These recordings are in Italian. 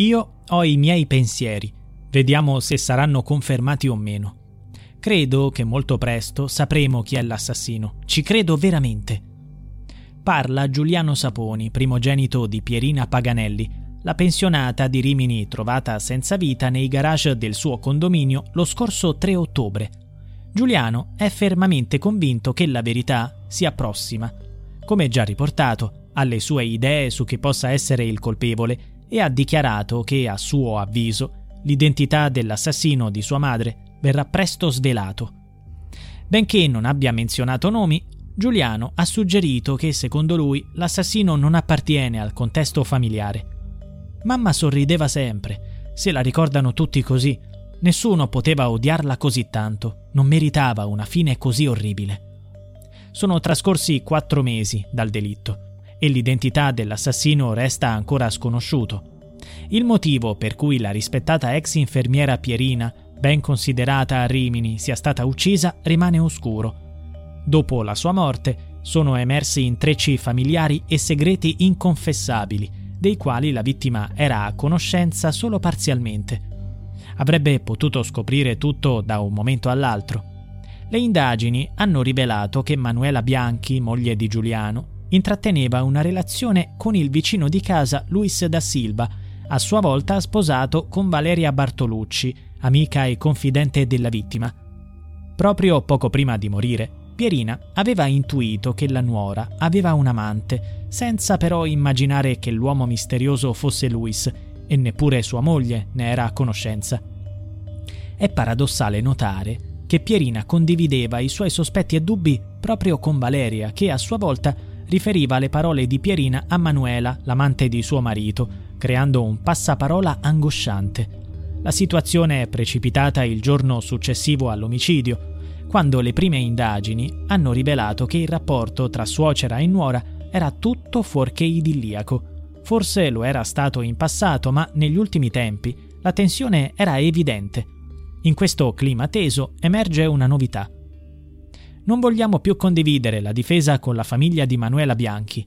Io ho i miei pensieri, vediamo se saranno confermati o meno. Credo che molto presto sapremo chi è l'assassino, ci credo veramente. Parla Giuliano Saponi, primogenito di Pierina Paganelli, la pensionata di Rimini trovata senza vita nei garage del suo condominio lo scorso 3 ottobre. Giuliano è fermamente convinto che la verità sia prossima. Come già riportato, ha le sue idee su chi possa essere il colpevole e ha dichiarato che, a suo avviso, l'identità dell'assassino di sua madre verrà presto svelato. Benché non abbia menzionato nomi, Giuliano ha suggerito che secondo lui l'assassino non appartiene al contesto familiare. Mamma sorrideva sempre, se la ricordano tutti così. Nessuno poteva odiarla così tanto, non meritava una fine così orribile. Sono trascorsi quattro mesi dal delitto e l'identità dell'assassino resta ancora sconosciuto. Il motivo per cui la rispettata ex infermiera Pierina, ben considerata a Rimini, sia stata uccisa rimane oscuro. Dopo la sua morte sono emersi intrecci familiari e segreti inconfessabili, dei quali la vittima era a conoscenza solo parzialmente. Avrebbe potuto scoprire tutto da un momento all'altro. Le indagini hanno rivelato che Manuela Bianchi, moglie di Giuliano, intratteneva una relazione con il vicino di casa Luis da Silva, a sua volta sposato con Valeria Bartolucci, amica e confidente della vittima. Proprio poco prima di morire, Pierina aveva intuito che la nuora aveva un amante, senza però immaginare che l'uomo misterioso fosse Luis, e neppure sua moglie ne era a conoscenza. È paradossale notare che Pierina condivideva i suoi sospetti e dubbi proprio con Valeria, che a sua volta riferiva le parole di Pierina a Manuela, l'amante di suo marito, creando un passaparola angosciante. La situazione è precipitata il giorno successivo all'omicidio, quando le prime indagini hanno rivelato che il rapporto tra suocera e nuora era tutto fuorché idilliaco. Forse lo era stato in passato, ma negli ultimi tempi la tensione era evidente. In questo clima teso emerge una novità non vogliamo più condividere la difesa con la famiglia di Manuela Bianchi.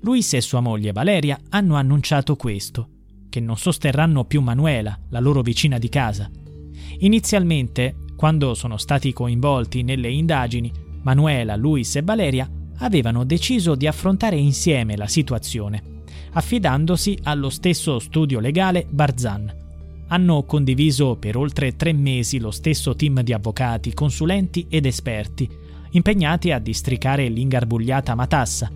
Luis e sua moglie Valeria hanno annunciato questo, che non sosterranno più Manuela, la loro vicina di casa. Inizialmente, quando sono stati coinvolti nelle indagini, Manuela, Luis e Valeria avevano deciso di affrontare insieme la situazione, affidandosi allo stesso studio legale Barzan hanno condiviso per oltre tre mesi lo stesso team di avvocati, consulenti ed esperti, impegnati a districare l'ingarbugliata matassa.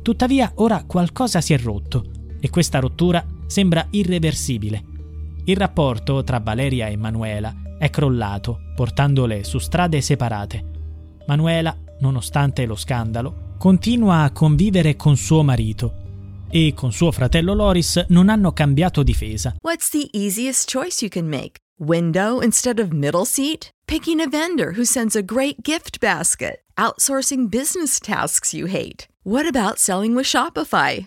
Tuttavia ora qualcosa si è rotto e questa rottura sembra irreversibile. Il rapporto tra Valeria e Manuela è crollato, portandole su strade separate. Manuela, nonostante lo scandalo, continua a convivere con suo marito e con suo fratello Loris non hanno cambiato difesa. What's the easiest choice you can make? Window instead of middle seat? Picking a vendor who sends a great gift basket? Outsourcing business tasks you hate? What about selling with Shopify?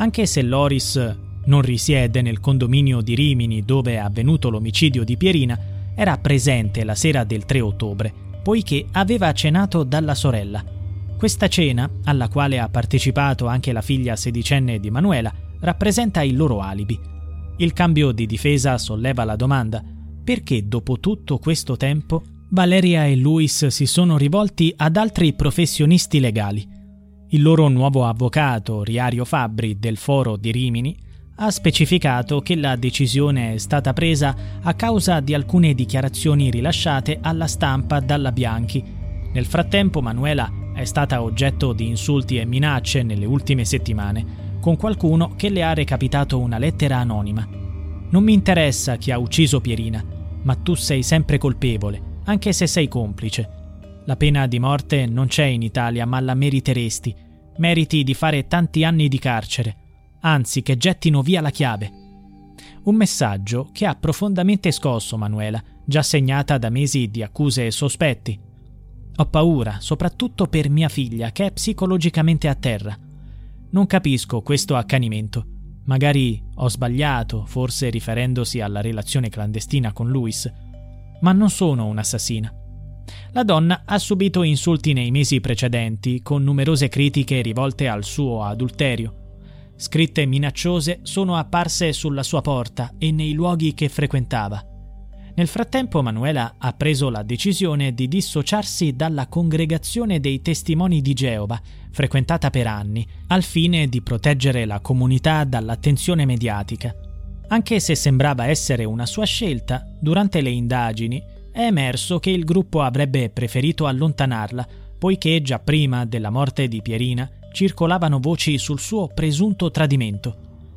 Anche se Loris non risiede nel condominio di Rimini dove è avvenuto l'omicidio di Pierina, era presente la sera del 3 ottobre, poiché aveva cenato dalla sorella. Questa cena, alla quale ha partecipato anche la figlia sedicenne di Manuela, rappresenta il loro alibi. Il cambio di difesa solleva la domanda perché dopo tutto questo tempo Valeria e Luis si sono rivolti ad altri professionisti legali. Il loro nuovo avvocato, Riario Fabbri, del Foro di Rimini, ha specificato che la decisione è stata presa a causa di alcune dichiarazioni rilasciate alla stampa dalla Bianchi. Nel frattempo Manuela è stata oggetto di insulti e minacce nelle ultime settimane, con qualcuno che le ha recapitato una lettera anonima. Non mi interessa chi ha ucciso Pierina, ma tu sei sempre colpevole, anche se sei complice. La pena di morte non c'è in Italia, ma la meriteresti. Meriti di fare tanti anni di carcere, anzi che gettino via la chiave. Un messaggio che ha profondamente scosso Manuela, già segnata da mesi di accuse e sospetti. Ho paura, soprattutto per mia figlia, che è psicologicamente a terra. Non capisco questo accanimento. Magari ho sbagliato, forse riferendosi alla relazione clandestina con Luis, ma non sono un'assassina. La donna ha subito insulti nei mesi precedenti, con numerose critiche rivolte al suo adulterio. Scritte minacciose sono apparse sulla sua porta e nei luoghi che frequentava. Nel frattempo Manuela ha preso la decisione di dissociarsi dalla congregazione dei testimoni di Geova, frequentata per anni, al fine di proteggere la comunità dall'attenzione mediatica. Anche se sembrava essere una sua scelta, durante le indagini è emerso che il gruppo avrebbe preferito allontanarla, poiché già prima della morte di Pierina circolavano voci sul suo presunto tradimento.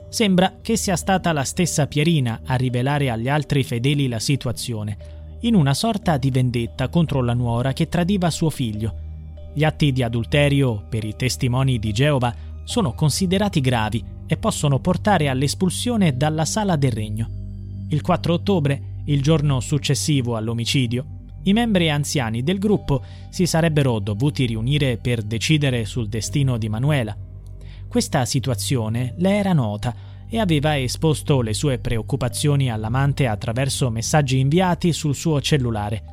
Sembra che sia stata la stessa Pierina a rivelare agli altri fedeli la situazione, in una sorta di vendetta contro la nuora che tradiva suo figlio. Gli atti di adulterio, per i testimoni di Geova, sono considerati gravi e possono portare all'espulsione dalla sala del regno. Il 4 ottobre, il giorno successivo all'omicidio, i membri anziani del gruppo si sarebbero dovuti riunire per decidere sul destino di Manuela. Questa situazione le era nota e aveva esposto le sue preoccupazioni all'amante attraverso messaggi inviati sul suo cellulare.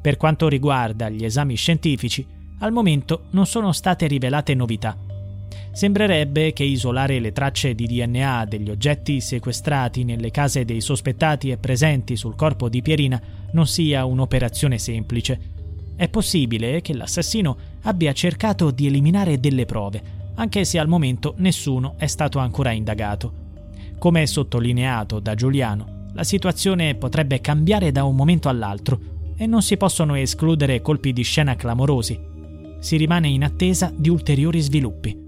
Per quanto riguarda gli esami scientifici, al momento non sono state rivelate novità. Sembrerebbe che isolare le tracce di DNA degli oggetti sequestrati nelle case dei sospettati e presenti sul corpo di Pierina non sia un'operazione semplice. È possibile che l'assassino abbia cercato di eliminare delle prove, anche se al momento nessuno è stato ancora indagato. Come sottolineato da Giuliano, la situazione potrebbe cambiare da un momento all'altro e non si possono escludere colpi di scena clamorosi. Si rimane in attesa di ulteriori sviluppi.